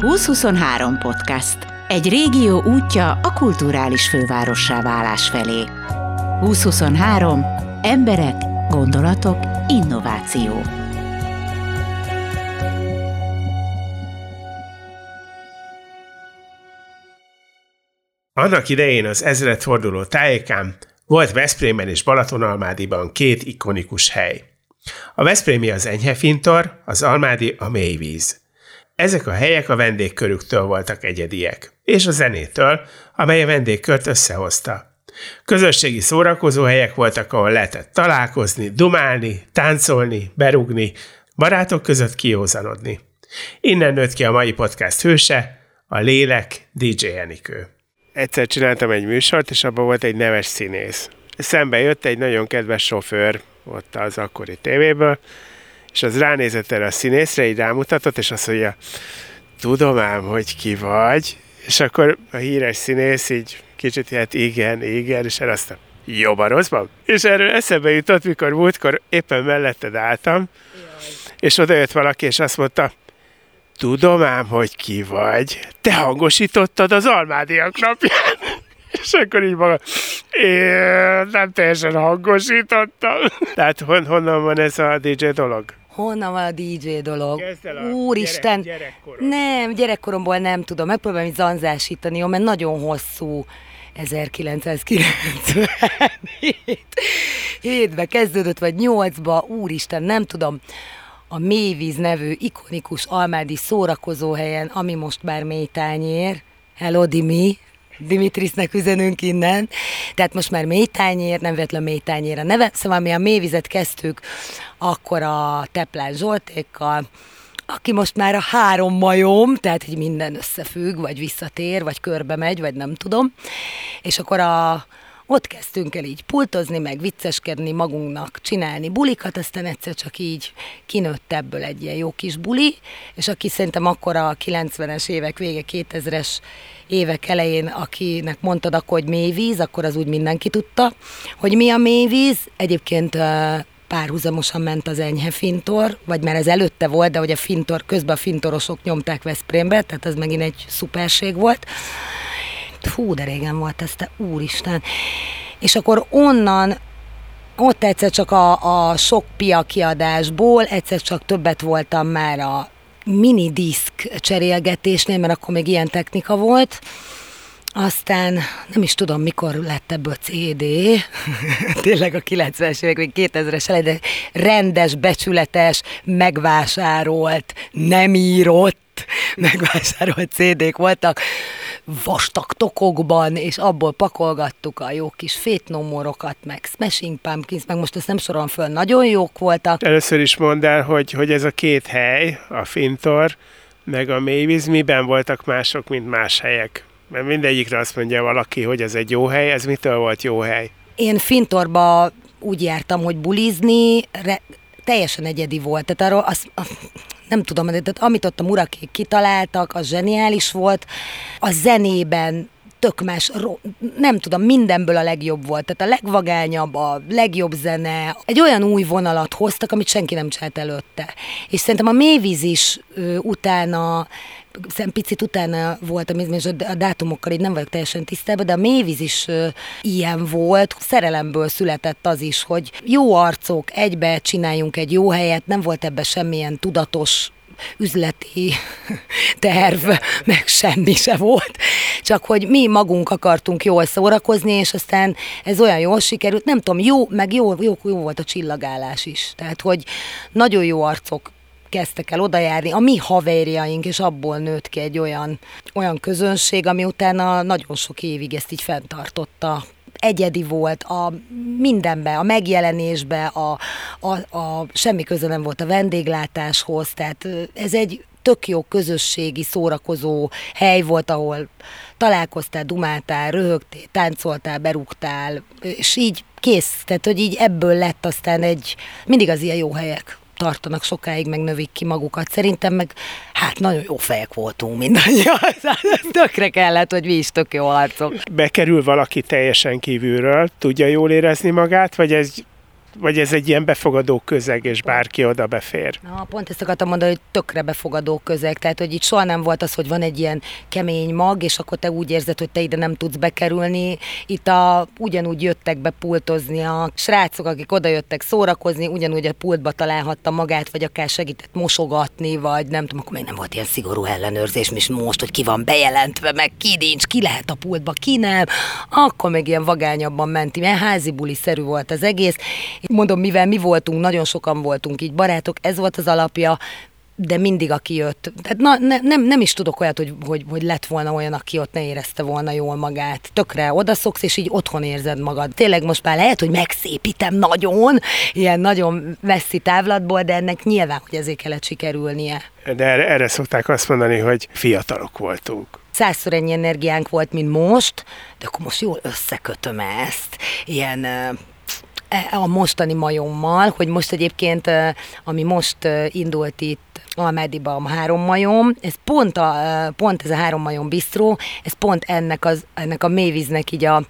2023 podcast. Egy régió útja a kulturális fővárossá válás felé. 2023. Emberek, gondolatok, innováció. Annak idején az ezredforduló tájékán volt Veszprémben és Balatonalmádiban két ikonikus hely. A Veszprémi az enyhefintor, az Almádi a mélyvíz. Ezek a helyek a vendégkörüktől voltak egyediek, és a zenétől, amely a vendégkört összehozta. Közösségi szórakozó helyek voltak, ahol lehetett találkozni, dumálni, táncolni, berugni, barátok között kiózanodni. Innen nőtt ki a mai podcast hőse, a lélek DJ Enikő. Egyszer csináltam egy műsort, és abban volt egy neves színész. Szembe jött egy nagyon kedves sofőr, ott az akkori tévéből, és az ránézett erre a színészre, így rámutatott, és azt mondja, tudom ám, hogy ki vagy, és akkor a híres színész így kicsit hát igen, igen, és erre azt jobb a rosszban? És erről eszembe jutott, mikor múltkor éppen melletted álltam, Jaj. és oda jött valaki, és azt mondta, tudom ám, hogy ki vagy, te hangosítottad az almádiak napján. És akkor így maga, én nem teljesen hangosítottam. Tehát hon, honnan van ez a DJ dolog? Honnan van a DJ dolog? Úristen! Gyerek, gyerekkorom. Nem, gyerekkoromból nem tudom. Megpróbálom zanzásítani, jó, mert nagyon hosszú. 1997 ben kezdődött, vagy 8-ba, úristen, nem tudom, a Mévíz nevű ikonikus almádi szórakozóhelyen, ami most már mélytányér. Hello, Dimi! Dimitrisnek üzenünk innen. Tehát most már mélytányér, nem véletlen mélytányér a neve. Szóval mi a mélyvizet kezdtük, akkor a Teplán Zsoltékkal, aki most már a három majom, tehát hogy minden összefügg, vagy visszatér, vagy körbe megy, vagy nem tudom. És akkor a, ott kezdtünk el így pultozni, meg vicceskedni magunknak, csinálni bulikat, aztán egyszer csak így kinőtt ebből egy ilyen jó kis buli, és aki szerintem akkor a 90-es évek vége, 2000-es évek elején, akinek mondtad akkor, hogy mélyvíz, akkor az úgy mindenki tudta, hogy mi a mélyvíz. Egyébként párhuzamosan ment az enyhe fintor, vagy már ez előtte volt, de hogy a fintor, közben a fintorosok nyomták Veszprémbe, tehát ez megint egy szuperség volt. Fú, de régen volt ez, te úristen. És akkor onnan ott egyszer csak a, a sok pia kiadásból, egyszer csak többet voltam már a mini diszk cserélgetésnél, mert akkor még ilyen technika volt. Aztán nem is tudom, mikor lett ebből CD, tényleg a 90-es évek, vagy 2000-es elej, de rendes, becsületes, megvásárolt, nem írott, megvásárolt CD-k voltak vastag tokokban, és abból pakolgattuk a jó kis fétnomorokat, meg Smashing Pumpkins, meg most ezt nem sorolom föl, nagyon jók voltak. Először is mondd el, hogy, hogy ez a két hely, a Fintor, meg a mélyvíz, miben voltak mások, mint más helyek? Mert mindegyikre azt mondja valaki, hogy ez egy jó hely, ez mitől volt jó hely? Én Fintorba úgy jártam, hogy bulizni, re, teljesen egyedi volt. Tehát arról azt, nem tudom, de amit ott a murakék kitaláltak, az zseniális volt. A zenében tök más, nem tudom, mindenből a legjobb volt. Tehát a legvagányabb, a legjobb zene. Egy olyan új vonalat hoztak, amit senki nem csinált előtte. És szerintem a mélyvíz is ö, utána Szerintem picit utána voltam, és a dátumokkal így nem vagyok teljesen tisztában, de a mélyvíz is ilyen volt. Szerelemből született az is, hogy jó arcok, egybe csináljunk egy jó helyet, nem volt ebben semmilyen tudatos üzleti terv, meg semmi se volt. Csak hogy mi magunk akartunk jól szórakozni, és aztán ez olyan jól sikerült, nem tudom, jó, meg jó, jó, jó volt a csillagálás is. Tehát, hogy nagyon jó arcok kezdtek el odajárni, a mi haverjaink, és abból nőtt ki egy olyan, olyan közönség, ami utána nagyon sok évig ezt így fenntartotta. Egyedi volt a mindenbe, a megjelenésbe, a, a, a semmi köze nem volt a vendéglátáshoz, tehát ez egy tök jó közösségi, szórakozó hely volt, ahol találkoztál, dumáltál, röhögtél, táncoltál, berúgtál, és így kész. Tehát, hogy így ebből lett aztán egy, mindig az ilyen jó helyek tartanak sokáig, meg növik ki magukat. Szerintem meg, hát nagyon jó fejek voltunk mindannyian. Tökre kellett, hogy mi is tök jó arcok. Bekerül valaki teljesen kívülről, tudja jól érezni magát, vagy ez vagy ez egy ilyen befogadó közeg, és bárki oda befér? Na, pont ezt akartam mondani, hogy tökre befogadó közeg. Tehát, hogy itt soha nem volt az, hogy van egy ilyen kemény mag, és akkor te úgy érzed, hogy te ide nem tudsz bekerülni. Itt a, ugyanúgy jöttek be pultozni a srácok, akik oda jöttek szórakozni, ugyanúgy a pultba találhatta magát, vagy akár segített mosogatni, vagy nem tudom, akkor még nem volt ilyen szigorú ellenőrzés, és most, hogy ki van bejelentve, meg ki nincs, ki lehet a pultba, ki nem. Akkor még ilyen vagányabban ment, mert házi buli-szerű volt az egész, Mondom, mivel mi voltunk, nagyon sokan voltunk így barátok, ez volt az alapja, de mindig aki jött. Tehát na, ne, nem, nem is tudok olyat, hogy, hogy, hogy lett volna olyan, aki ott ne érezte volna jól magát. Tökre odaszoksz, és így otthon érzed magad. Tényleg most már lehet, hogy megszépítem nagyon, ilyen nagyon messzi távlatból, de ennek nyilván, hogy ezért kellett sikerülnie. De erre, erre szokták azt mondani, hogy fiatalok voltunk százszor ennyi energiánk volt, mint most, de akkor most jól összekötöm ezt. Ilyen a mostani majommal, hogy most egyébként, e, ami most e, indult itt Almádiba a három majom, ez pont, a, pont ez a három majom bistró, ez pont ennek, az, ennek a mélyvíznek így a,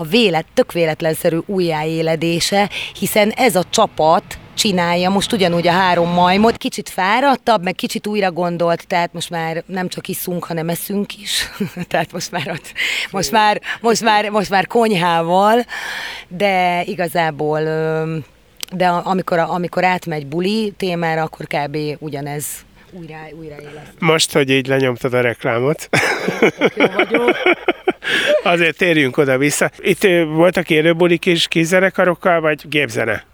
a vélet, tök véletlenszerű újjáéledése, hiszen ez a csapat csinálja most ugyanúgy a három majmot, kicsit fáradtabb, meg kicsit újra gondolt, tehát most már nem csak iszunk, hanem eszünk is, tehát most már, ott, most, már, most, már, most már konyhával, de igazából de amikor, amikor átmegy buli témára, akkor kb. ugyanez újra, újra élet. Most, hogy így lenyomtad a reklámot. Jó vagyok. Azért térjünk oda-vissza. Itt voltak élőbulik is kizzenekarokkal, vagy gépzene?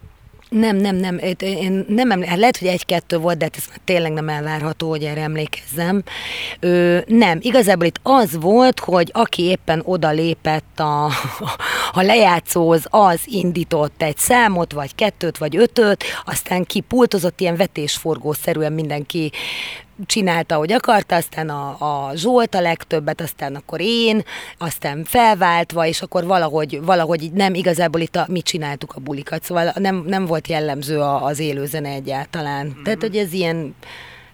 Nem, nem, nem. Én nem emlé- hát lehet, hogy egy-kettő volt, de hát ez tényleg nem elvárható, hogy erre emlékezzem. Ö, nem, igazából itt az volt, hogy aki éppen oda lépett a, a lejátszóhoz, az indított egy számot, vagy kettőt, vagy ötöt, aztán ki pultozott, ilyen vetésforgószerűen mindenki csinálta, ahogy akarta, aztán a, a Zsolt a legtöbbet, aztán akkor én, aztán felváltva, és akkor valahogy, valahogy így nem igazából itt a, mi csináltuk a bulikat, szóval nem, nem volt jellemző az élőzene egyáltalán. Mm-hmm. Tehát, hogy ez ilyen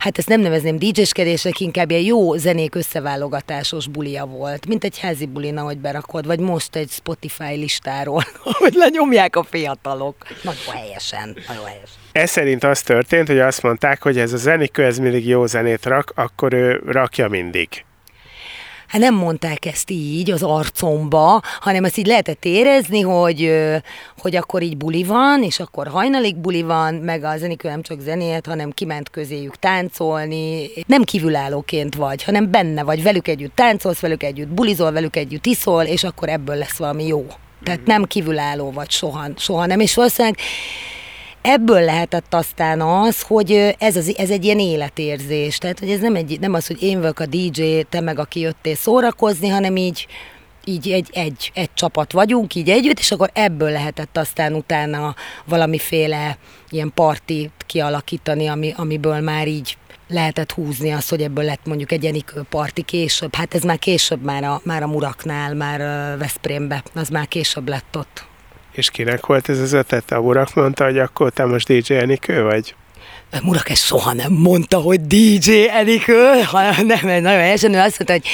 hát ezt nem nevezném DJ-skedésnek, inkább ilyen jó zenék összeválogatásos bulia volt, mint egy házi bulin, ahogy berakod, vagy most egy Spotify listáról, hogy lenyomják a fiatalok. Nagyon helyesen, nagyon helyesen. Ez szerint az történt, hogy azt mondták, hogy ez a zenikő, ez mindig jó zenét rak, akkor ő rakja mindig hát nem mondták ezt így az arcomba, hanem azt így lehetett érezni, hogy, hogy akkor így buli van, és akkor hajnalig buli van, meg a zenikő nem csak zenét, hanem kiment közéjük táncolni. Nem kívülállóként vagy, hanem benne vagy, velük együtt táncolsz, velük együtt bulizol, velük együtt iszol, és akkor ebből lesz valami jó. Tehát nem kívülálló vagy soha, soha nem, és valószínűleg ebből lehetett aztán az, hogy ez, az, ez egy ilyen életérzés. Tehát, hogy ez nem, egy, nem az, hogy én vagyok a DJ, te meg aki jöttél szórakozni, hanem így így egy, egy, egy csapat vagyunk, így együtt, és akkor ebből lehetett aztán utána valamiféle ilyen partit kialakítani, ami, amiből már így lehetett húzni azt, hogy ebből lett mondjuk egy Enikő parti később. Hát ez már később, már a, már a Muraknál, már Veszprémbe, az már később lett ott. És kinek volt ez az ötlet? A Murak mondta, hogy akkor te most DJ Enikő vagy? Murak ezt soha nem mondta, hogy DJ Enikő, hanem nem, nagyon helyesen, ő azt mondta, hogy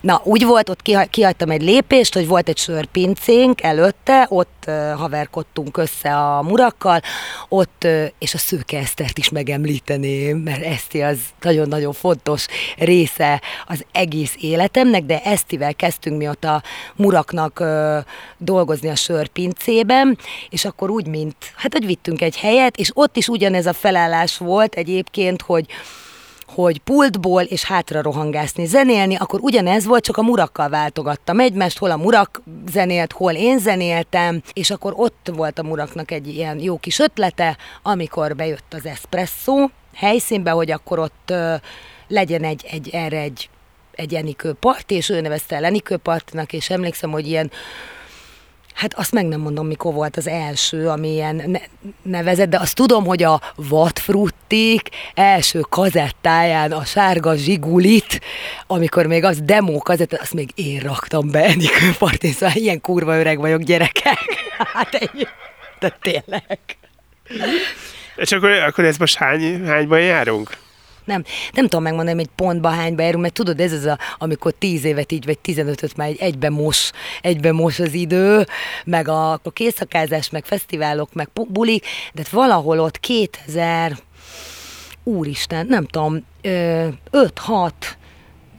na, úgy volt, ott kihagytam egy lépést, hogy volt egy sörpincénk előtte, ott uh, haverkodtunk össze a murakkal, ott, és a Szőke Esztert is megemlíteném, mert Eszti az nagyon-nagyon fontos része az egész életemnek, de Esztivel kezdtünk mi ott a muraknak uh, dolgozni a sörpincében, és akkor úgy, mint, hát, hogy vittünk egy helyet, és ott is ugyanez a felállás volt egyébként, hogy hogy pultból és hátra rohangászni, zenélni, akkor ugyanez volt, csak a murakkal váltogattam egymást, hol a murak zenélt, hol én zenéltem, és akkor ott volt a muraknak egy ilyen jó kis ötlete, amikor bejött az espresso helyszínbe, hogy akkor ott uh, legyen egy, egy erre egy egy Enikő part, és ő nevezte el Enikő partnak, és emlékszem, hogy ilyen Hát azt meg nem mondom, mikor volt az első, ami ilyen ne- nevezett, de azt tudom, hogy a Vatfruttik első kazettáján a sárga zsigulit, amikor még az demo kazetta, azt még én raktam be Enikő partén, szóval ilyen kurva öreg vagyok, gyerekek. Hát egy, de tényleg. És akkor, akkor ez most hány, hányban járunk? Nem, nem tudom megmondani, hogy pontba hányba érünk, mert tudod, ez az, a, amikor tíz évet így, vagy tizenötöt már egybe mos, egybe mos az idő, meg a, a készakázás, meg fesztiválok, meg bulik, de valahol ott 2000, úristen, nem tudom, 5-6,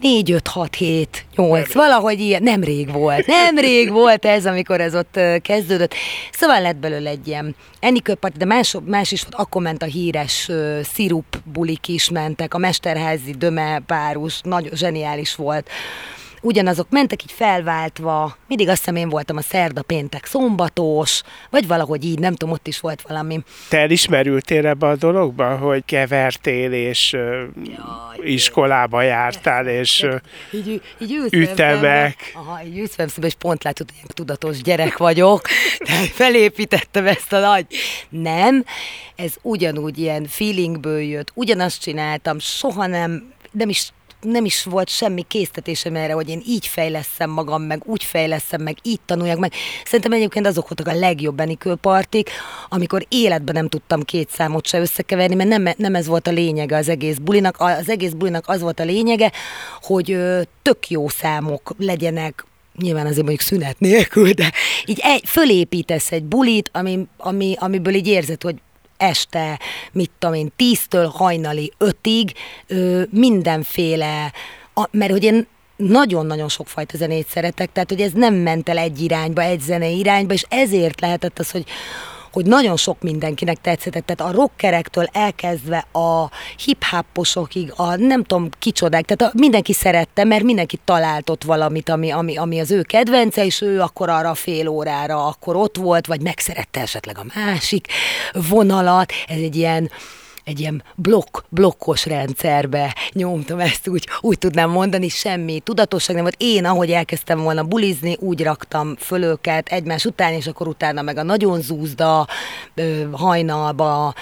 4, 5, 6, 7, 8, valahogy ilyen, nem rég volt, nem rég volt ez, amikor ez ott kezdődött. Szóval lett belőle egy ilyen Enikőpart, de más, más is volt, akkor ment a híres uh, szirup bulik is mentek, a Mesterházi Döme párus, nagyon zseniális volt ugyanazok mentek így felváltva, mindig azt hiszem én voltam a szerda, péntek, szombatos, vagy valahogy így, nem tudom, ott is volt valami. Te elismerültél ebbe a dologba, hogy kevertél, és Jaj, iskolába jártál, és így, így ütemek. Aha, így szembe, és pont látod, hogy tudatos gyerek vagyok, tehát felépítettem ezt a nagy... Nem, ez ugyanúgy ilyen feelingből jött, ugyanazt csináltam, soha nem, nem is nem is volt semmi késztetésem erre, hogy én így fejleszem magam, meg úgy fejleszem, meg így tanuljak meg. Szerintem egyébként azok voltak a legjobb partik, amikor életben nem tudtam két számot se összekeverni, mert nem, nem ez volt a lényege az egész bulinak. Az egész bulinak az volt a lényege, hogy tök jó számok legyenek, nyilván azért mondjuk szünet nélkül, de így egy, fölépítesz egy bulit, ami, ami, amiből így érzed, hogy este, mit tudom én, tíztől hajnali ötig ö, mindenféle, a, mert hogy én nagyon-nagyon sokfajta zenét szeretek, tehát hogy ez nem ment el egy irányba, egy zene irányba, és ezért lehetett az, hogy hogy nagyon sok mindenkinek tetszett, tehát a rockerektől elkezdve a hip-hoposokig, a nem tudom kicsodák, tehát a, mindenki szerette, mert mindenki talált ott valamit, ami, ami, ami az ő kedvence, és ő akkor arra fél órára akkor ott volt, vagy megszerette esetleg a másik vonalat, ez egy ilyen egy ilyen blokk, blokkos rendszerbe nyomtam ezt, úgy, úgy tudnám mondani, semmi tudatosság nem volt. Én, ahogy elkezdtem volna bulizni, úgy raktam föl őket egymás után, és akkor utána meg a nagyon zúzda hajnalba,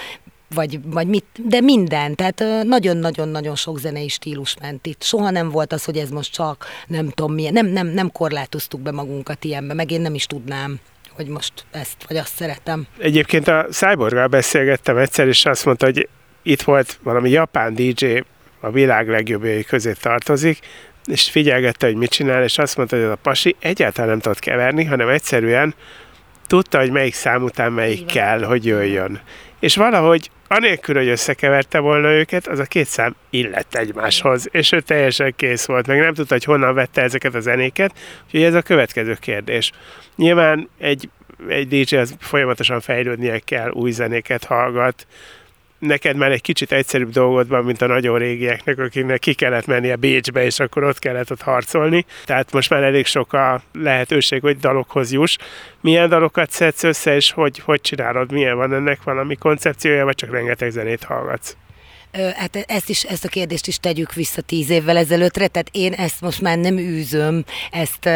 vagy, vagy mit, de minden, tehát nagyon-nagyon-nagyon sok zenei stílus ment itt. Soha nem volt az, hogy ez most csak nem tudom milyen, nem, nem, nem korlátoztuk be magunkat ilyenbe, meg én nem is tudnám hogy most ezt vagy azt szeretem. Egyébként a Cyborggal beszélgettem egyszer, és azt mondta, hogy itt volt valami japán DJ, a világ legjobbjai közé tartozik, és figyelgette, hogy mit csinál, és azt mondta, hogy ez a pasi egyáltalán nem tudott keverni, hanem egyszerűen tudta, hogy melyik szám után melyik Igen. kell, hogy jöjjön. És valahogy anélkül, hogy összekeverte volna őket, az a két szám illett egymáshoz, és ő teljesen kész volt, meg nem tudta, hogy honnan vette ezeket a zenéket, úgyhogy ez a következő kérdés. Nyilván egy, egy DJ az folyamatosan fejlődnie kell, új zenéket hallgat, neked már egy kicsit egyszerűbb dolgod van, mint a nagyon régieknek, akiknek ki kellett menni a Bécsbe, és akkor ott kellett ott harcolni. Tehát most már elég sok a lehetőség, hogy dalokhoz juss. Milyen dalokat szedsz össze, és hogy, hogy csinálod? Milyen van ennek valami koncepciója, vagy csak rengeteg zenét hallgatsz? Hát ezt, is, ezt a kérdést is tegyük vissza tíz évvel ezelőttre, tehát én ezt most már nem űzöm, ezt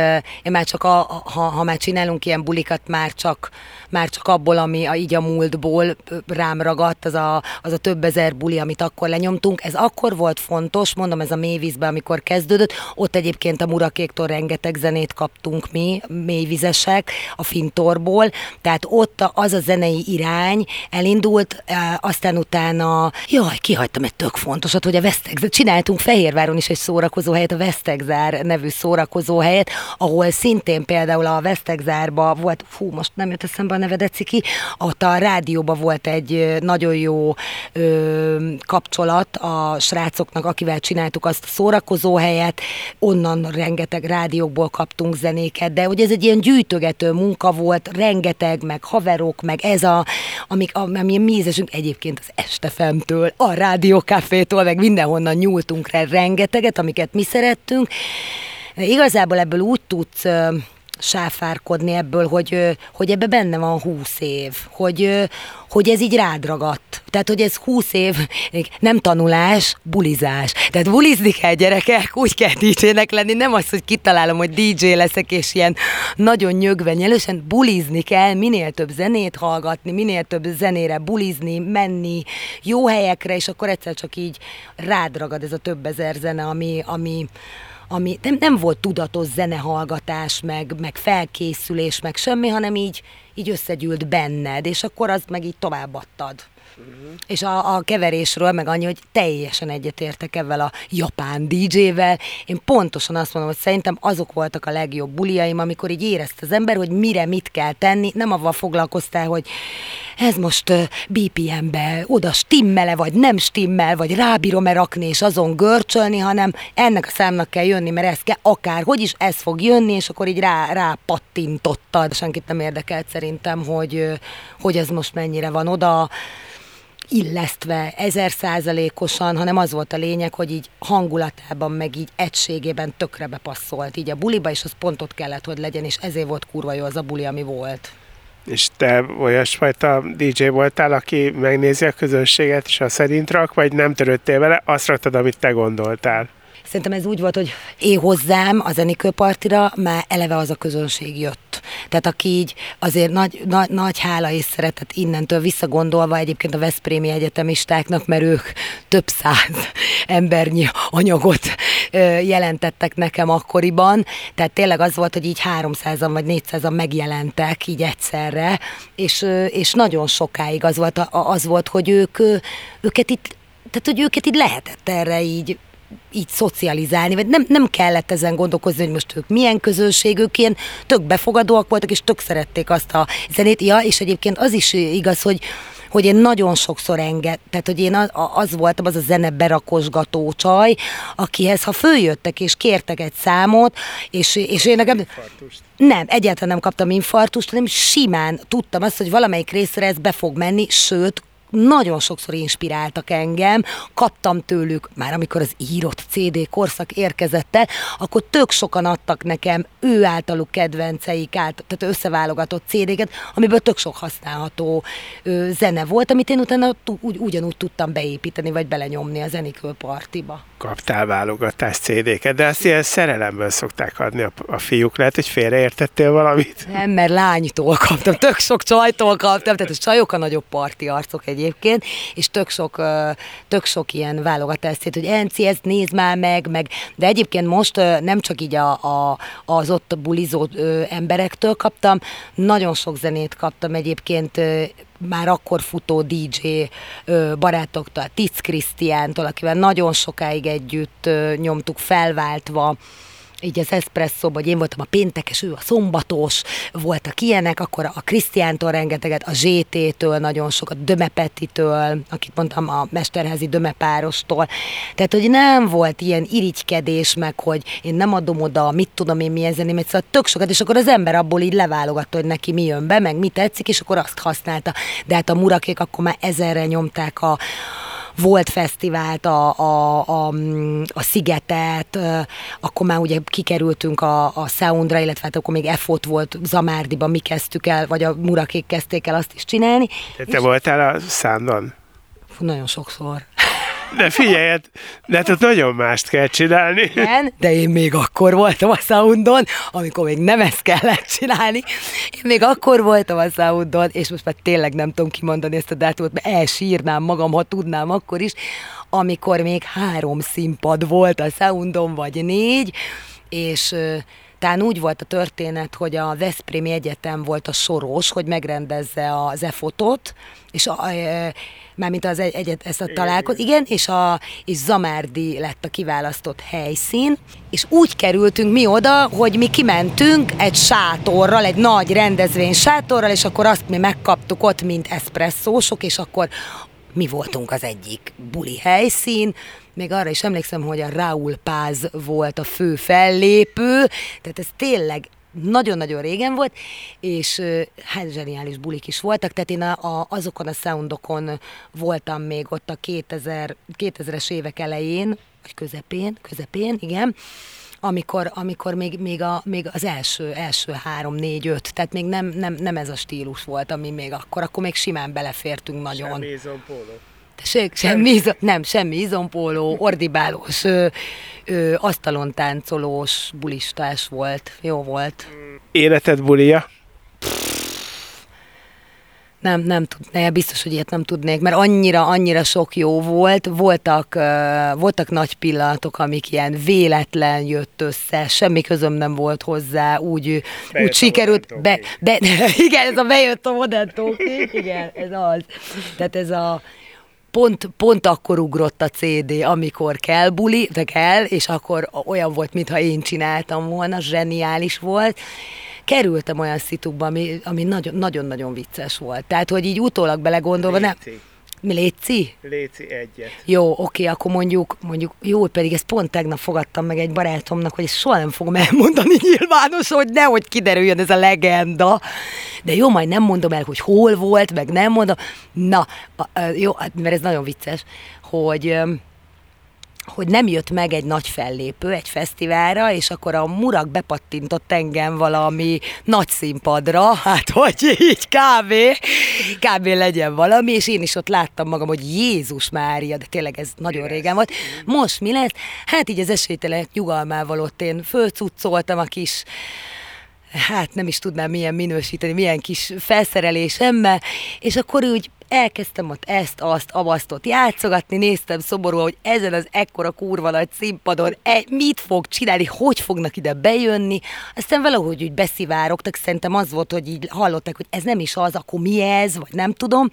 én már csak, a, ha, ha már csinálunk ilyen bulikat, már csak, már csak abból, ami a, így a múltból rám ragadt, az a, az a több ezer buli, amit akkor lenyomtunk. Ez akkor volt fontos, mondom, ez a mélyvízbe, amikor kezdődött, ott egyébként a Murakéktól rengeteg zenét kaptunk mi, mélyvizesek, a Fintorból, tehát ott az a zenei irány elindult, aztán utána, jaj, kihagy hagytam egy tök fontosat, hogy a Vesztegzár, csináltunk Fehérváron is egy szórakozó helyet, a Vesztegzár nevű szórakozó helyet, ahol szintén például a Vesztegzárba volt, fú, most nem jött eszembe a neved, ki, ott a rádióban volt egy nagyon jó ö, kapcsolat a srácoknak, akivel csináltuk azt a szórakozó helyet, onnan rengeteg rádiókból kaptunk zenéket, de hogy ez egy ilyen gyűjtögető munka volt, rengeteg, meg haverok, meg ez a, amik, ami mi ízesünk egyébként az Estefemtől, a rádiókafétól, meg mindenhonnan nyúltunk rá rengeteget, amiket mi szerettünk. Igazából ebből úgy tudsz sáfárkodni ebből, hogy, hogy ebbe benne van húsz év, hogy, hogy ez így rádragadt. Tehát, hogy ez húsz év nem tanulás, bulizás. Tehát bulizni kell gyerekek, úgy kell DJ-nek lenni, nem az, hogy kitalálom, hogy DJ leszek, és ilyen nagyon nyögve nyelősen bulizni kell, minél több zenét hallgatni, minél több zenére bulizni, menni jó helyekre, és akkor egyszer csak így rádragad ez a több ezer zene, ami, ami, ami nem, nem volt tudatos zenehallgatás, meg, meg felkészülés, meg semmi, hanem így, így összegyűlt benned, és akkor azt meg így továbbadtad. Uh-huh. És a, a keverésről meg annyi, hogy teljesen egyetértek ebben a japán DJ-vel. Én pontosan azt mondom, hogy szerintem azok voltak a legjobb buliaim, amikor így érezte az ember, hogy mire mit kell tenni, nem avval foglalkoztál, hogy ez most BPM-be oda stimmele, vagy nem stimmel, vagy rábírom-e rakni, és azon görcsölni, hanem ennek a számnak kell jönni, mert ez kell, akár, hogy is ez fog jönni, és akkor így rá, rá pattintottad. Senkit nem érdekelt szerintem, hogy, hogy ez most mennyire van oda illesztve ezer százalékosan, hanem az volt a lényeg, hogy így hangulatában, meg így egységében tökre bepasszolt így a buliba, és az pontot kellett, hogy legyen, és ezért volt kurva jó az a buli, ami volt. És te olyasfajta DJ voltál, aki megnézi a közönséget, és a szerint rak, vagy nem törődtél vele, azt raktad, amit te gondoltál? Szerintem ez úgy volt, hogy én hozzám a zenikőpartira már eleve az a közönség jött. Tehát aki így azért nagy, nagy, nagy hála és szeretet innentől visszagondolva egyébként a Veszprémi egyetemistáknak, mert ők több száz embernyi anyagot jelentettek nekem akkoriban. Tehát tényleg az volt, hogy így 300-an vagy 400-an megjelentek így egyszerre, és, és nagyon sokáig az volt, az volt hogy ők, őket itt tehát, hogy őket így lehetett erre így így szocializálni, vagy nem, nem kellett ezen gondolkozni, hogy most ők milyen közönség, ők ilyen tök befogadóak voltak, és tök szerették azt a zenét. Ja, és egyébként az is igaz, hogy hogy én nagyon sokszor enged, tehát hogy én az voltam, az a zene berakosgató csaj, akihez ha följöttek és kértek egy számot, és, és én nekem... Nem, egyáltalán nem kaptam infartust, hanem simán tudtam azt, hogy valamelyik részre ez be fog menni, sőt, nagyon sokszor inspiráltak engem, kaptam tőlük, már amikor az írott CD korszak érkezett el, akkor tök sokan adtak nekem ő általuk kedvenceik, át, tehát összeválogatott CD-ket, amiből tök sok használható ö, zene volt, amit én utána ugy, ugyanúgy tudtam beépíteni, vagy belenyomni a zenikő partiba. Kaptál válogatás CD-ket, de azt ilyen szerelemből szokták adni a, a fiúk. Lehet, hogy félreértettél valamit? Nem, mert lánytól kaptam, tök sok csajtól kaptam, tehát a csajok a nagyobb parti arcok egy egyébként, és tök sok, tök sok ilyen válogatást, hogy Enci, ezt nézd már meg, meg, de egyébként most nem csak így a, a, az ott bulizó emberektől kaptam, nagyon sok zenét kaptam egyébként már akkor futó DJ barátoktól, Tic Krisztiántól, akivel nagyon sokáig együtt nyomtuk felváltva, így az eszpresszó, hogy én voltam a péntekes, ő a szombatos, voltak ilyenek, akkor a Krisztiántól rengeteget, a ZT-től nagyon sokat, Dömepetitől, akit mondtam, a Mesterházi Dömepárostól. Tehát, hogy nem volt ilyen irigykedés, meg hogy én nem adom oda, mit tudom én milyen zeném, szóval tök sokat, és akkor az ember abból így leválogatta, hogy neki mi jön be, meg mi tetszik, és akkor azt használta. De hát a murakék akkor már ezerre nyomták a, volt fesztivált, a, a, a, a Szigetet, akkor már ugye kikerültünk a, a Soundra, illetve hát akkor még EFOT volt Zamárdiban, mi kezdtük el, vagy a Murakék kezdték el azt is csinálni. Te, te voltál a Soundon? Nagyon sokszor. De figyelj, hát, de hát nagyon mást kell csinálni. Igen, de én még akkor voltam a Soundon, amikor még nem ezt kellett csinálni. Én még akkor voltam a Soundon, és most már tényleg nem tudom kimondani ezt a dátumot, mert elsírnám magam, ha tudnám akkor is, amikor még három színpad volt a Soundon, vagy négy, és talán úgy volt a történet, hogy a Veszprémi Egyetem volt a soros, hogy megrendezze az EFOT-ot, és a, e, mármint az egy, egyet, ezt a találkozót, igen, és, a, és Zamárdi lett a kiválasztott helyszín, és úgy kerültünk mi oda, hogy mi kimentünk egy sátorral, egy nagy rendezvény sátorral, és akkor azt mi megkaptuk ott, mint eszpresszósok, és akkor mi voltunk az egyik buli helyszín, még arra is emlékszem, hogy a Raúl Páz volt a fő fellépő, tehát ez tényleg nagyon-nagyon régen volt, és hát zseniális bulik is voltak, tehát én a, a, azokon a soundokon voltam még ott a 2000, 2000-es évek elején, vagy közepén, közepén, igen, amikor, amikor még, még, a, még az első, első három, négy, öt, tehát még nem, nem, nem ez a stílus volt, ami még akkor, akkor még simán belefértünk nagyon. Semmi izompóló. Tessék, semmi, izom, nem, semmi izompóló, ordibálós, ö, ö, asztalon táncolós, bulistás volt. Jó volt. Életed bulia? Nem, nem tudnék, biztos, hogy ilyet nem tudnék, mert annyira, annyira sok jó volt, voltak, voltak nagy pillanatok, amik ilyen véletlen jött össze, semmi közöm nem volt hozzá, úgy, úgy sikerült, be, be, igen, ez a bejött a modern talking, igen, ez az. Tehát ez a, pont, pont akkor ugrott a CD, amikor kell buli, de kell, és akkor olyan volt, mintha én csináltam volna, zseniális volt. Kerültem olyan szitukba, ami, ami nagyon, nagyon-nagyon vicces volt. Tehát, hogy így utólag belegondolva, nem... Mi Léci? Léci egyet. Jó, oké, akkor mondjuk, mondjuk, jó, pedig ezt pont tegnap fogadtam meg egy barátomnak, hogy soha nem fogom elmondani nyilvános, hogy nehogy kiderüljön ez a legenda. De jó, majd nem mondom el, hogy hol volt, meg nem mondom. Na, jó, hát, mert ez nagyon vicces, hogy hogy nem jött meg egy nagy fellépő egy fesztiválra, és akkor a murak bepattintott engem valami nagy színpadra, hát hogy így kb. kb. legyen valami, és én is ott láttam magam, hogy Jézus Mária, de tényleg ez nagyon régen volt. Most mi lesz? Hát így az esélytelen nyugalmával ott én fölcuccoltam a kis hát nem is tudnám milyen minősíteni, milyen kis felszerelésemmel, és akkor úgy elkezdtem ott ezt, azt, avasztot játszogatni, néztem szomorú, hogy ezen az ekkora kurva nagy színpadon e, mit fog csinálni, hogy fognak ide bejönni, aztán valahogy úgy beszivárogtak, szerintem az volt, hogy így hallották, hogy ez nem is az, akkor mi ez, vagy nem tudom,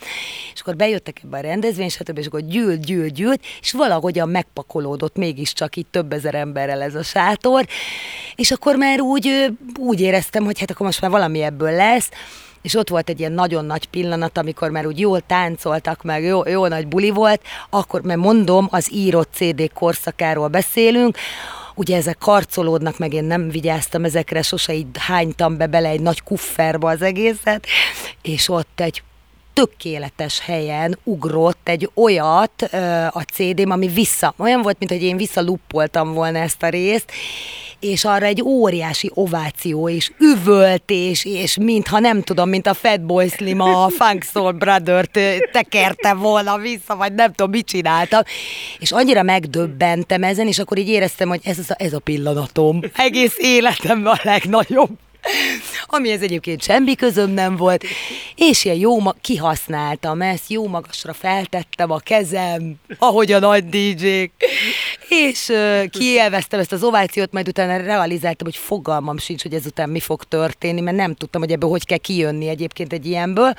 és akkor bejöttek ebbe a rendezvény, stb. és akkor gyűlt, gyűlt, gyűlt, és valahogyan megpakolódott mégiscsak itt több ezer emberrel ez a sátor, és akkor már úgy, úgy éreztem, hogy hát akkor most már valami ebből lesz, és ott volt egy ilyen nagyon nagy pillanat, amikor már úgy jól táncoltak, meg jó, jó nagy buli volt, akkor, mert mondom, az írott CD korszakáról beszélünk, ugye ezek karcolódnak, meg én nem vigyáztam ezekre, sose így hánytam be bele egy nagy kufferbe az egészet, és ott egy tökéletes helyen ugrott egy olyat a CD-m, ami vissza, olyan volt, mint hogy én visszaluppoltam volna ezt a részt, és arra egy óriási ováció, és üvöltés, és mintha nem tudom, mint a Fatboy Slim a Funk Soul Brother-t tekerte volna vissza, vagy nem tudom, mit csináltam. És annyira megdöbbentem ezen, és akkor így éreztem, hogy ez, a, ez a pillanatom. Egész életemben a legnagyobb amihez egyébként semmi közöm nem volt, és ilyen jó, ma- kihasználtam ezt, jó magasra feltettem a kezem, ahogy a nagy DJ-k, és uh, kielveztem ezt az ovációt, majd utána realizáltam, hogy fogalmam sincs, hogy ezután mi fog történni, mert nem tudtam, hogy ebből hogy kell kijönni egyébként egy ilyenből,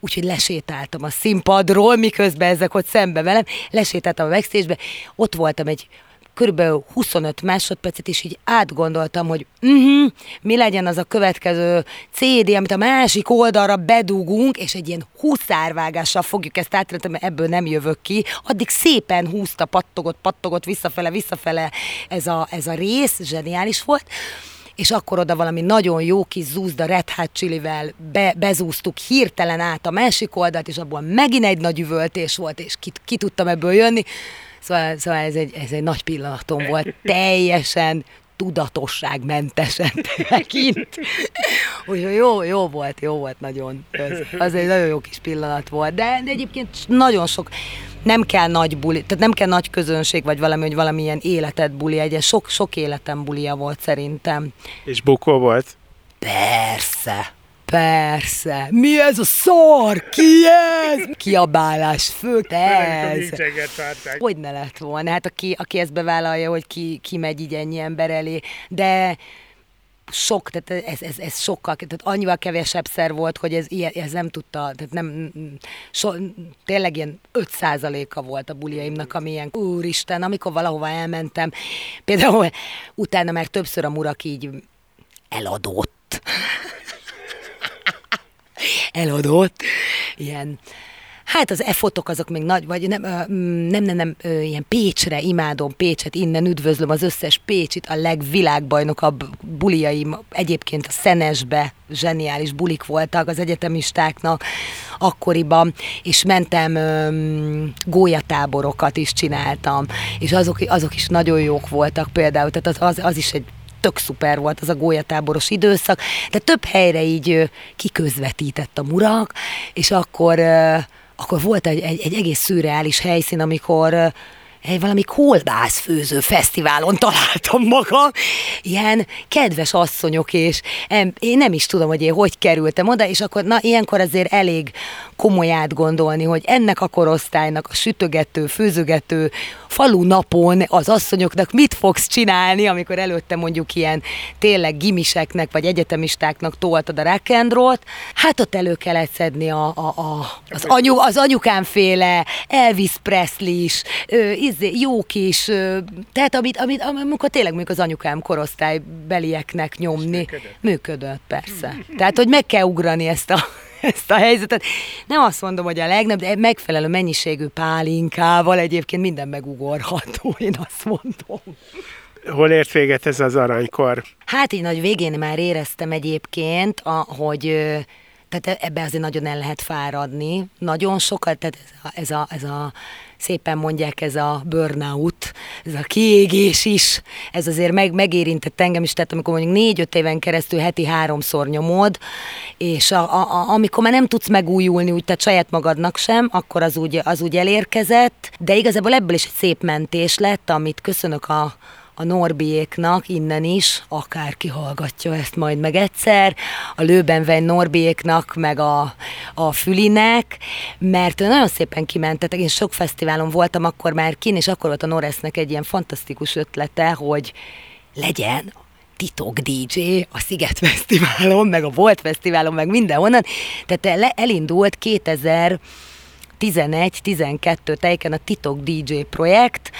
úgyhogy lesétáltam a színpadról, miközben ezek ott szembe velem, lesétáltam a backstage ott voltam egy körülbelül 25 másodpercet, és így átgondoltam, hogy uh-huh, mi legyen az a következő CD, amit a másik oldalra bedugunk, és egy ilyen huszárvágással fogjuk ezt átrendezni, mert ebből nem jövök ki. Addig szépen húzta, pattogott, pattogott, visszafele, visszafele ez a, ez a rész, zseniális volt és akkor oda valami nagyon jó kis zúzda Red Hot Chili-vel be, bezúztuk hirtelen át a másik oldalt, és abból megint egy nagy üvöltés volt, és ki, ki tudtam ebből jönni. Szóval, szóval ez, egy, ez egy nagy pillanatom volt, teljesen tudatosságmentesen tekint. Úgyhogy jó, jó volt, jó volt nagyon. Ez, az egy nagyon jó kis pillanat volt. De, de egyébként nagyon sok, nem kell nagy buli, tehát nem kell nagy közönség, vagy valami, hogy valamilyen életet buli, egy sok, sok életem bulia volt szerintem. És bukó volt? Persze. Persze. Mi ez a szar? Ki ez? Kiabálás, főt ez. Hogy ne lett volna? Hát aki, aki ezt bevállalja, hogy ki, ki megy így ennyi ember elé. De sok, tehát ez, ez, ez sokkal, tehát annyival kevesebb szer volt, hogy ez, ez nem tudta, tehát nem, so, tényleg ilyen 5 a volt a buliaimnak, ami ilyen, úristen, amikor valahova elmentem, például utána már többször a murak így eladott eladott, ilyen Hát az e-fotok azok még nagy, vagy nem, nem, nem, nem, ilyen Pécsre, imádom Pécset, innen üdvözlöm az összes Pécsit, a legvilágbajnokabb buliaim, egyébként a Szenesbe zseniális bulik voltak az egyetemistáknak akkoriban, és mentem um, gólyatáborokat is csináltam, és azok, azok is nagyon jók voltak például, tehát az, az, az is egy tök szuper volt az a gólyatáboros időszak, de több helyre így kiközvetített a murak, és akkor, akkor volt egy, egy, egy egész szürreális helyszín, amikor egy valami kolbászfőző fesztiválon találtam magam, ilyen kedves asszonyok, és én nem is tudom, hogy én hogy kerültem oda, és akkor na, ilyenkor azért elég komoly átgondolni, hogy ennek a korosztálynak a sütögető, főzögető falu napon az asszonyoknak mit fogsz csinálni, amikor előtte mondjuk ilyen tényleg gimiseknek vagy egyetemistáknak toltad a rock hát ott elő kellett szedni a, a, a, az, anyu, az anyukámféle Elvis Presley is, izé, jó kis, tehát amit, amit, amikor tényleg mondjuk az anyukám korosztálybelieknek nyomni, működött. működött, persze. Tehát, hogy meg kell ugrani ezt a ezt a helyzetet. Nem azt mondom, hogy a legnagyobb, de megfelelő mennyiségű pálinkával egyébként minden megugorható, én azt mondom. Hol ért véget ez az aranykor? Hát így nagy végén már éreztem egyébként, hogy tehát ebbe azért nagyon el lehet fáradni. Nagyon sokat, tehát ez a, ez a szépen mondják, ez a burnout, ez a kiégés is, ez azért meg, megérintett engem is, tehát amikor mondjuk négy-öt éven keresztül heti háromszor nyomod, és a, a, a, amikor már nem tudsz megújulni, úgy, tehát saját magadnak sem, akkor az úgy, az úgy elérkezett, de igazából ebből is egy szép mentés lett, amit köszönök a, a Norbiéknak innen is, akárki hallgatja ezt majd meg egyszer, a Lőbenvein Norbiéknak, meg a, a Fülinek, mert nagyon szépen kimentetek, én sok fesztiválon voltam akkor már kin, és akkor volt a Noresznek egy ilyen fantasztikus ötlete, hogy legyen titok DJ a Sziget Fesztiválon, meg a Volt Fesztiválon, meg mindenhonnan. Tehát elindult 2000 11-12 tejken a Titok DJ projekt,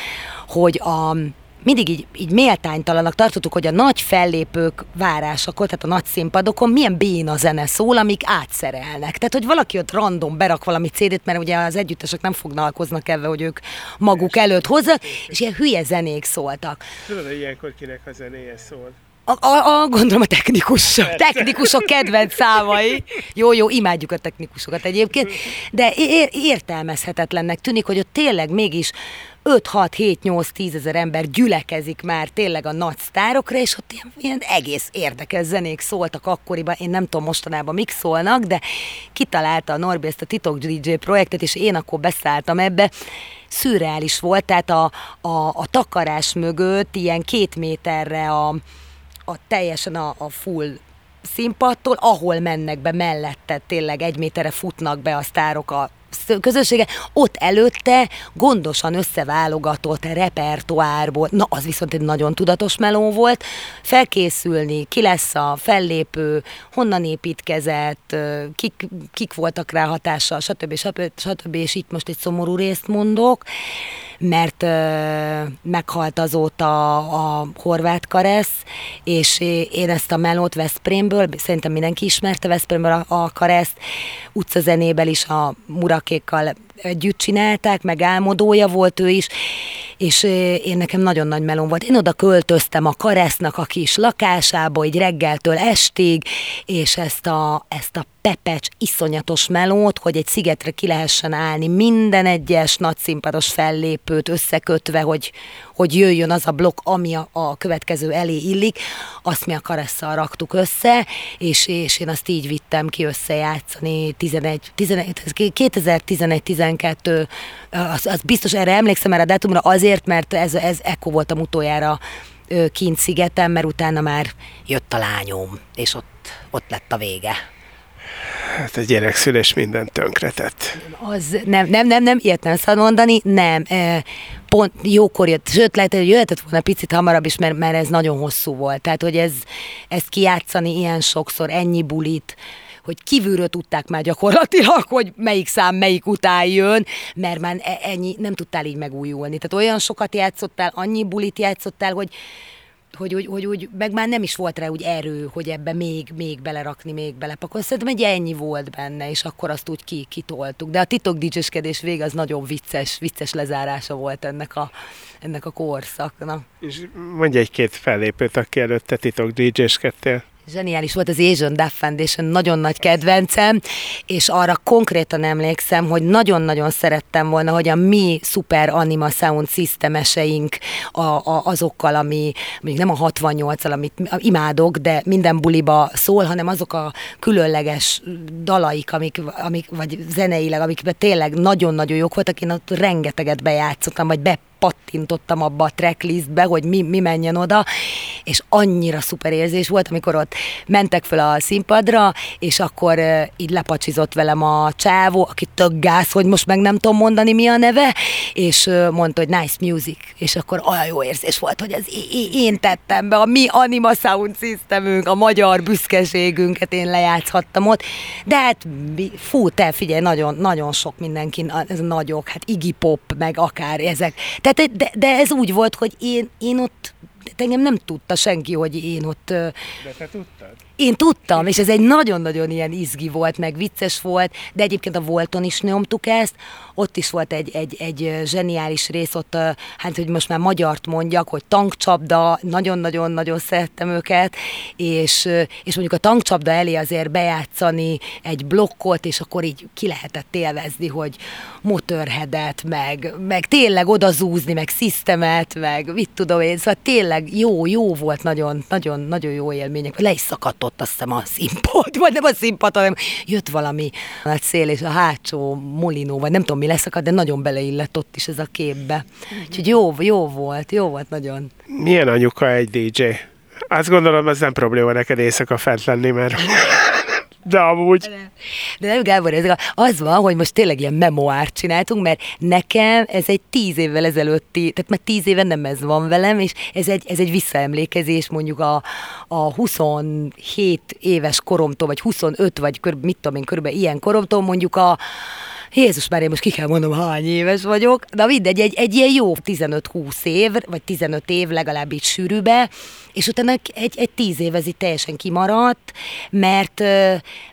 hogy a mindig így, így méltánytalanak tartottuk, hogy a nagy fellépők várásakor, tehát a nagy színpadokon milyen béna zene szól, amik átszerelnek. Tehát, hogy valaki ott random berak valami CD-t, mert ugye az együttesek nem foglalkoznak ebben, hogy ők maguk előtt hozzá, és ilyen hülye zenék szóltak. Tudod, hogy ilyenkor kinek a zenéje szól? A, a, a, gondolom a technikusok, technikusok kedvenc számai. Jó, jó, imádjuk a technikusokat egyébként, de ér, értelmezhetetlennek tűnik, hogy ott tényleg mégis 5-6-7-8-10 ezer ember gyülekezik már tényleg a nagy sztárokra, és ott ilyen, ilyen egész érdekes zenék szóltak akkoriban, én nem tudom mostanában mik szólnak, de kitalálta a Norbi ezt a Titok DJ projektet, és én akkor beszálltam ebbe, szürreális volt, tehát a, a, a takarás mögött ilyen két méterre a, a teljesen a, a full színpadtól, ahol mennek be mellette, tényleg egy méterre futnak be a sztárok a közössége, ott előtte gondosan összeválogatott repertoárból, na az viszont egy nagyon tudatos meló volt, felkészülni, ki lesz a fellépő, honnan építkezett, kik, kik voltak rá hatással, stb. stb. stb. és itt most egy szomorú részt mondok, mert meghalt azóta a horvát karesz, és én ezt a melót Veszprémből, szerintem mindenki ismerte Veszprémből a, a kareszt, utcazenéből is a murakékkal együtt csinálták, meg álmodója volt ő is, és én nekem nagyon nagy melón volt. Én oda költöztem a Karesznak a kis lakásába, így reggeltől estig, és ezt a, ezt a pepecs, iszonyatos melót, hogy egy szigetre ki lehessen állni, minden egyes nagyszínpados fellépőt összekötve, hogy, hogy jöjjön az a blokk, ami a, a következő elé illik, azt mi a karesszal raktuk össze, és, és én azt így vittem ki összejátszani 11, 11 2011-12, az, az biztos erre emlékszem erre a dátumra azért, mert ez, ez ekkor voltam utoljára kint szigeten, mert utána már jött a lányom, és ott, ott lett a vége. Hát a gyerekszülés minden tönkretett. Az nem, nem, nem, nem, ilyet nem szabad mondani, nem. Pont jókor jött, sőt, lehet, hogy jöhetett volna picit hamarabb is, mert, mert ez nagyon hosszú volt. Tehát, hogy ez, ezt kijátszani ilyen sokszor, ennyi bulit, hogy kívülről tudták már gyakorlatilag, hogy melyik szám melyik után jön, mert már e, ennyi, nem tudtál így megújulni. Tehát olyan sokat játszottál, annyi bulit játszottál, hogy hogy, hogy, hogy, hogy meg már nem is volt rá úgy erő, hogy ebbe még, még belerakni, még belepakolni. Szerintem egy ennyi volt benne, és akkor azt úgy ki, kitoltuk. De a titok dicseskedés vége az nagyon vicces, vicces lezárása volt ennek a, ennek a korszaknak. És mondj egy-két fellépőt, aki előtte titok DJ-skedtél. Zseniális volt az Asian Deaf Foundation, nagyon nagy kedvencem, és arra konkrétan emlékszem, hogy nagyon-nagyon szerettem volna, hogy a mi szuper anima sound systemeseink a, a, azokkal, ami mondjuk nem a 68-al, amit imádok, de minden buliba szól, hanem azok a különleges dalaik, amik, amik vagy zeneileg, amikben tényleg nagyon-nagyon jók voltak, én ott rengeteget bejátszottam, vagy be belepattintottam abba a tracklistbe, hogy mi, mi menjen oda, és annyira szuper érzés volt, amikor ott mentek fel a színpadra, és akkor így lepacsizott velem a csávó, aki tök gáz, hogy most meg nem tudom mondani mi a neve, és mondta, hogy nice music, és akkor olyan jó érzés volt, hogy ez én tettem be, a mi Anima Sound Systemünk, a magyar büszkeségünket én lejátszhattam ott, de hát fú, te figyelj, nagyon, nagyon sok mindenki, ez nagyok, hát Iggy Pop, meg akár ezek. Tehát, de, de ez úgy volt, hogy én, én ott engem nem tudta senki, hogy én ott... De te tudtad? Én tudtam, és ez egy nagyon-nagyon ilyen izgi volt, meg vicces volt, de egyébként a Volton is nyomtuk ezt, ott is volt egy, egy, egy zseniális rész, ott, hát hogy most már magyart mondjak, hogy tankcsapda, nagyon-nagyon-nagyon szerettem őket, és, és mondjuk a tankcsapda elé azért bejátszani egy blokkot, és akkor így ki lehetett élvezni, hogy motörhedet, meg, meg tényleg odazúzni, meg szisztemet, meg mit tudom én, szóval tényleg jó, jó volt, nagyon, nagyon, nagyon jó élmények. Le is szakadt ott azt hiszem a színpad, vagy nem a színpad, hanem jött valami nagy szél, és a hátsó molinó, vagy nem tudom mi leszakadt, de nagyon beleillett ott is ez a képbe. Úgyhogy jó, jó volt, jó volt nagyon. Milyen anyuka egy DJ? Azt gondolom, ez nem probléma neked éjszaka fent lenni, mert de amúgy. De nem, Gábor, ez az van, hogy most tényleg ilyen memoárt csináltunk, mert nekem ez egy tíz évvel ezelőtti, tehát már tíz éve nem ez van velem, és ez egy, ez egy visszaemlékezés mondjuk a, a 27 éves koromtól, vagy 25, vagy kör, mit tudom én, körülbelül ilyen koromtól mondjuk a Jézus már én most ki kell mondom, hány éves vagyok, de mindegy, egy, egy ilyen jó 15-20 év, vagy 15 év legalább sűrűbe, és utána egy, egy tíz év ez itt teljesen kimaradt, mert,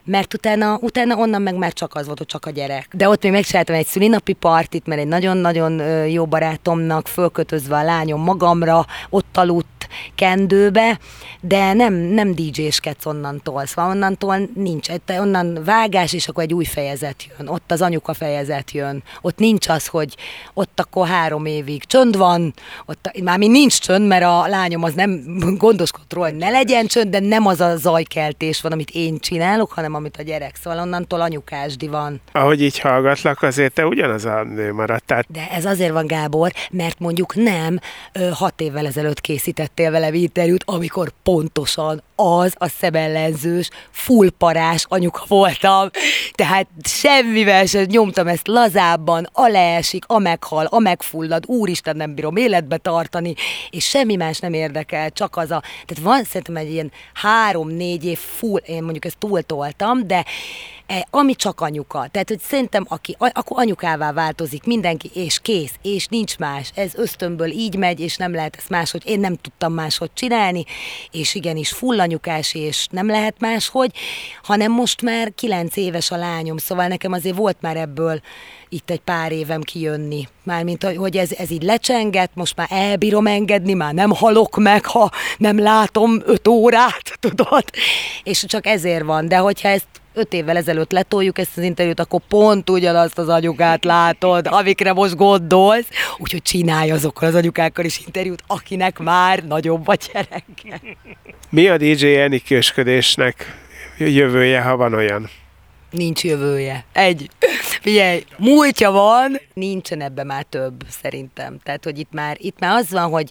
mert utána, utána onnan meg már csak az volt, hogy csak a gyerek. De ott még megcsináltam egy szülinapi partit, mert egy nagyon-nagyon jó barátomnak fölkötözve a lányom magamra, ott aludt kendőbe, de nem, nem DJ-skedsz onnantól, szóval onnantól nincs, onnan vágás, és akkor egy új fejezet jön, ott az anyuka fejezet jön, ott nincs az, hogy ott akkor három évig csönd van, ott már mi nincs csönd, mert a lányom az nem gondoskodott róla, hogy ne legyen csönd, de nem az a zajkeltés van, amit én csinálok, hanem amit a gyerek. Szóval onnantól anyukásdi van. Ahogy így hallgatlak, azért te ugyanaz a nő maradtál. De ez azért van, Gábor, mert mondjuk nem hat évvel ezelőtt készítettél vele interjút, amikor pontosan az a szemellenzős, fullparás anyuka voltam. Tehát semmivel sem nyomtam ezt lazábban, a leesik, a meghal, a megfullad, úristen nem bírom életbe tartani, és semmi más nem érdekel, csak az a, tehát van szerintem egy ilyen három-négy év full, én mondjuk ezt túltoltam, de e, ami csak anyuka. Tehát, hogy szerintem, aki, akkor anyukává változik mindenki, és kész, és nincs más. Ez ösztönből így megy, és nem lehet ezt máshogy, én nem tudtam máshogy csinálni, és igenis full anyukás, és nem lehet máshogy, hanem most már kilenc éves a lányom, szóval nekem azért volt már ebből itt egy pár évem kijönni. Mármint, hogy ez, ez így lecsengett, most már elbírom engedni, már nem halok meg, ha nem látom öt órát, tudod? És csak ezért van, de hogyha ezt öt évvel ezelőtt letoljuk ezt az interjút, akkor pont ugyanazt az anyukát látod, amikre most gondolsz, úgyhogy csinálj azokkal az anyukákkal is interjút, akinek már nagyobb a gyereke. Mi a DJ Enikősködésnek jövője, ha van olyan? Nincs jövője. Egy. Figyelj, múltja van, nincsen ebbe már több, szerintem. Tehát, hogy itt már, itt már az van, hogy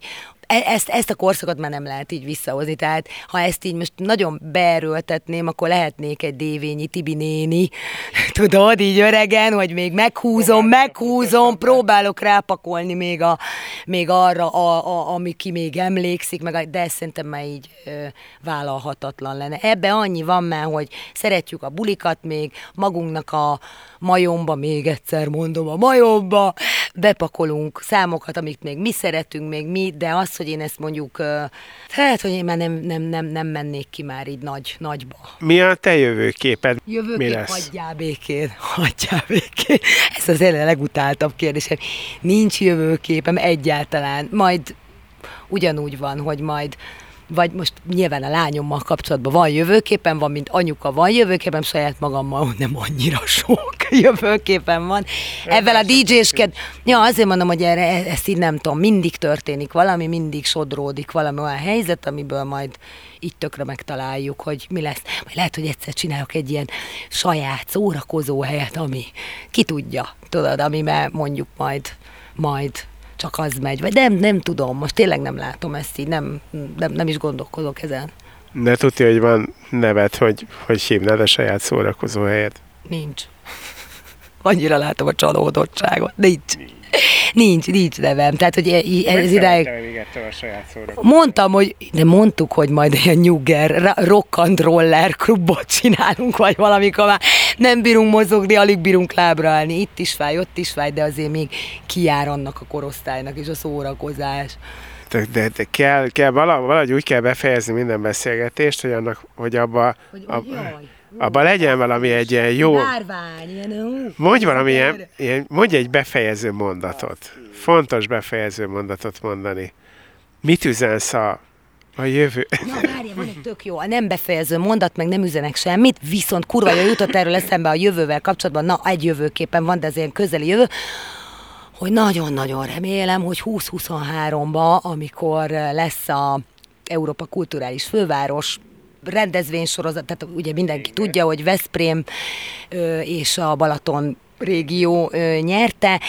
ezt, ezt a korszakot már nem lehet így visszahozni. Tehát ha ezt így most nagyon beerőltetném, akkor lehetnék egy dévényi Tibi néni, tudod, így öregen, hogy még meghúzom, meghúzom, próbálok rápakolni még, a, még arra, a, a, ami ki még emlékszik, meg a, de szerintem már így ö, vállalhatatlan lenne. Ebbe annyi van már, hogy szeretjük a bulikat még, magunknak a majomba, még egyszer mondom, a majomba bepakolunk számokat, amit még mi szeretünk, még mi, de az, hogy én ezt mondjuk, tehát, hogy én már nem, nem, nem, nem mennék ki már így nagy, nagyba. Mi a te jövőképed? Jövőkép, Mi lesz? hagyjál békén, hagyjál békén. Ez az a legutáltabb kérdésem. Nincs jövőképem egyáltalán. Majd ugyanúgy van, hogy majd vagy most nyilván a lányommal kapcsolatban van jövőképen, van, mint anyuka van jövőképen, saját magammal nem annyira sok jövőképen van. Ezzel a DJ-sked, ja, azért mondom, hogy erre e- ezt így nem tudom, mindig történik valami, mindig sodródik valami olyan helyzet, amiből majd így tökre megtaláljuk, hogy mi lesz. Vagy lehet, hogy egyszer csinálok egy ilyen saját szórakozó helyet, ami ki tudja, tudod, amiben mondjuk majd, majd csak az megy. Vagy nem, nem tudom, most tényleg nem látom ezt így, nem, nem, nem is gondolkozok ezen. De tudja, hogy van neved, hogy, hogy hívnád a saját szórakozó helyet? Nincs. Annyira látom a csalódottságot. Nincs. Nincs, nincs nevem. Tehát, hogy ez idáig... Mondtam, hogy, de mondtuk, hogy majd ilyen nyugger, rock and roller klubot csinálunk, vagy valamikor már nem bírunk mozogni, alig bírunk lábra állni. Itt is fáj, ott is fáj, de azért még kijár annak a korosztálynak és a szórakozás. De, de, de kell, kell valahogy, valahogy úgy kell befejezni minden beszélgetést, hogy annak, hogy abba, hogy, abba, abba legyen valami egy ilyen jó... Mondj valami ilyen, ilyen, mondj egy befejező mondatot. Fontos befejező mondatot mondani. Mit üzensz a a jövő. Na várja, van egy tök jó, a nem befejező mondat, meg nem üzenek semmit, viszont kurva jó jutott erről eszembe a jövővel kapcsolatban, na egy jövőképpen van, de ez ilyen közeli jövő, hogy nagyon-nagyon remélem, hogy 2023-ban, amikor lesz a Európa Kulturális Főváros rendezvénysorozat, tehát ugye mindenki tudja, hogy Veszprém és a Balaton régió nyerte,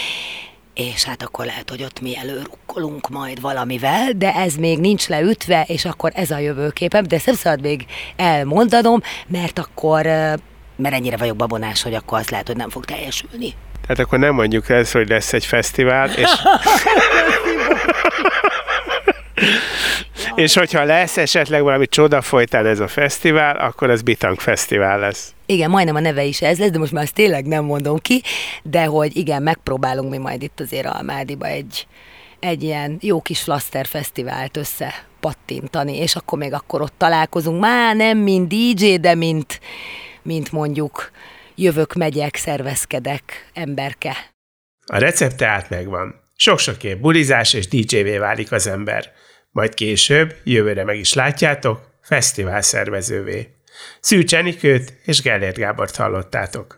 és hát akkor lehet, hogy ott mi előrukkolunk majd valamivel, de ez még nincs leütve, és akkor ez a jövőképem, de ezt szabad még elmondanom, mert akkor, mert ennyire vagyok babonás, hogy akkor az lehet, hogy nem fog teljesülni. Tehát akkor nem mondjuk ez, hogy lesz egy fesztivál, és... És hogyha lesz esetleg valami csoda folytán ez a fesztivál, akkor ez Bitang Fesztivál lesz. Igen, majdnem a neve is ez lesz, de most már ezt tényleg nem mondom ki, de hogy igen, megpróbálunk mi majd itt azért Almádiba egy, egy ilyen jó kis Flaster Fesztivált össze pattintani, és akkor még akkor ott találkozunk, már nem mint DJ, de mint, mint mondjuk jövök, megyek, szervezkedek, emberke. A recept tehát megvan. Sok-sok év bulizás és DJ-vé válik az ember. Majd később, jövőre meg is látjátok, fesztivál szervezővé. Szűcs Enikőt és Gellért Gábort hallottátok.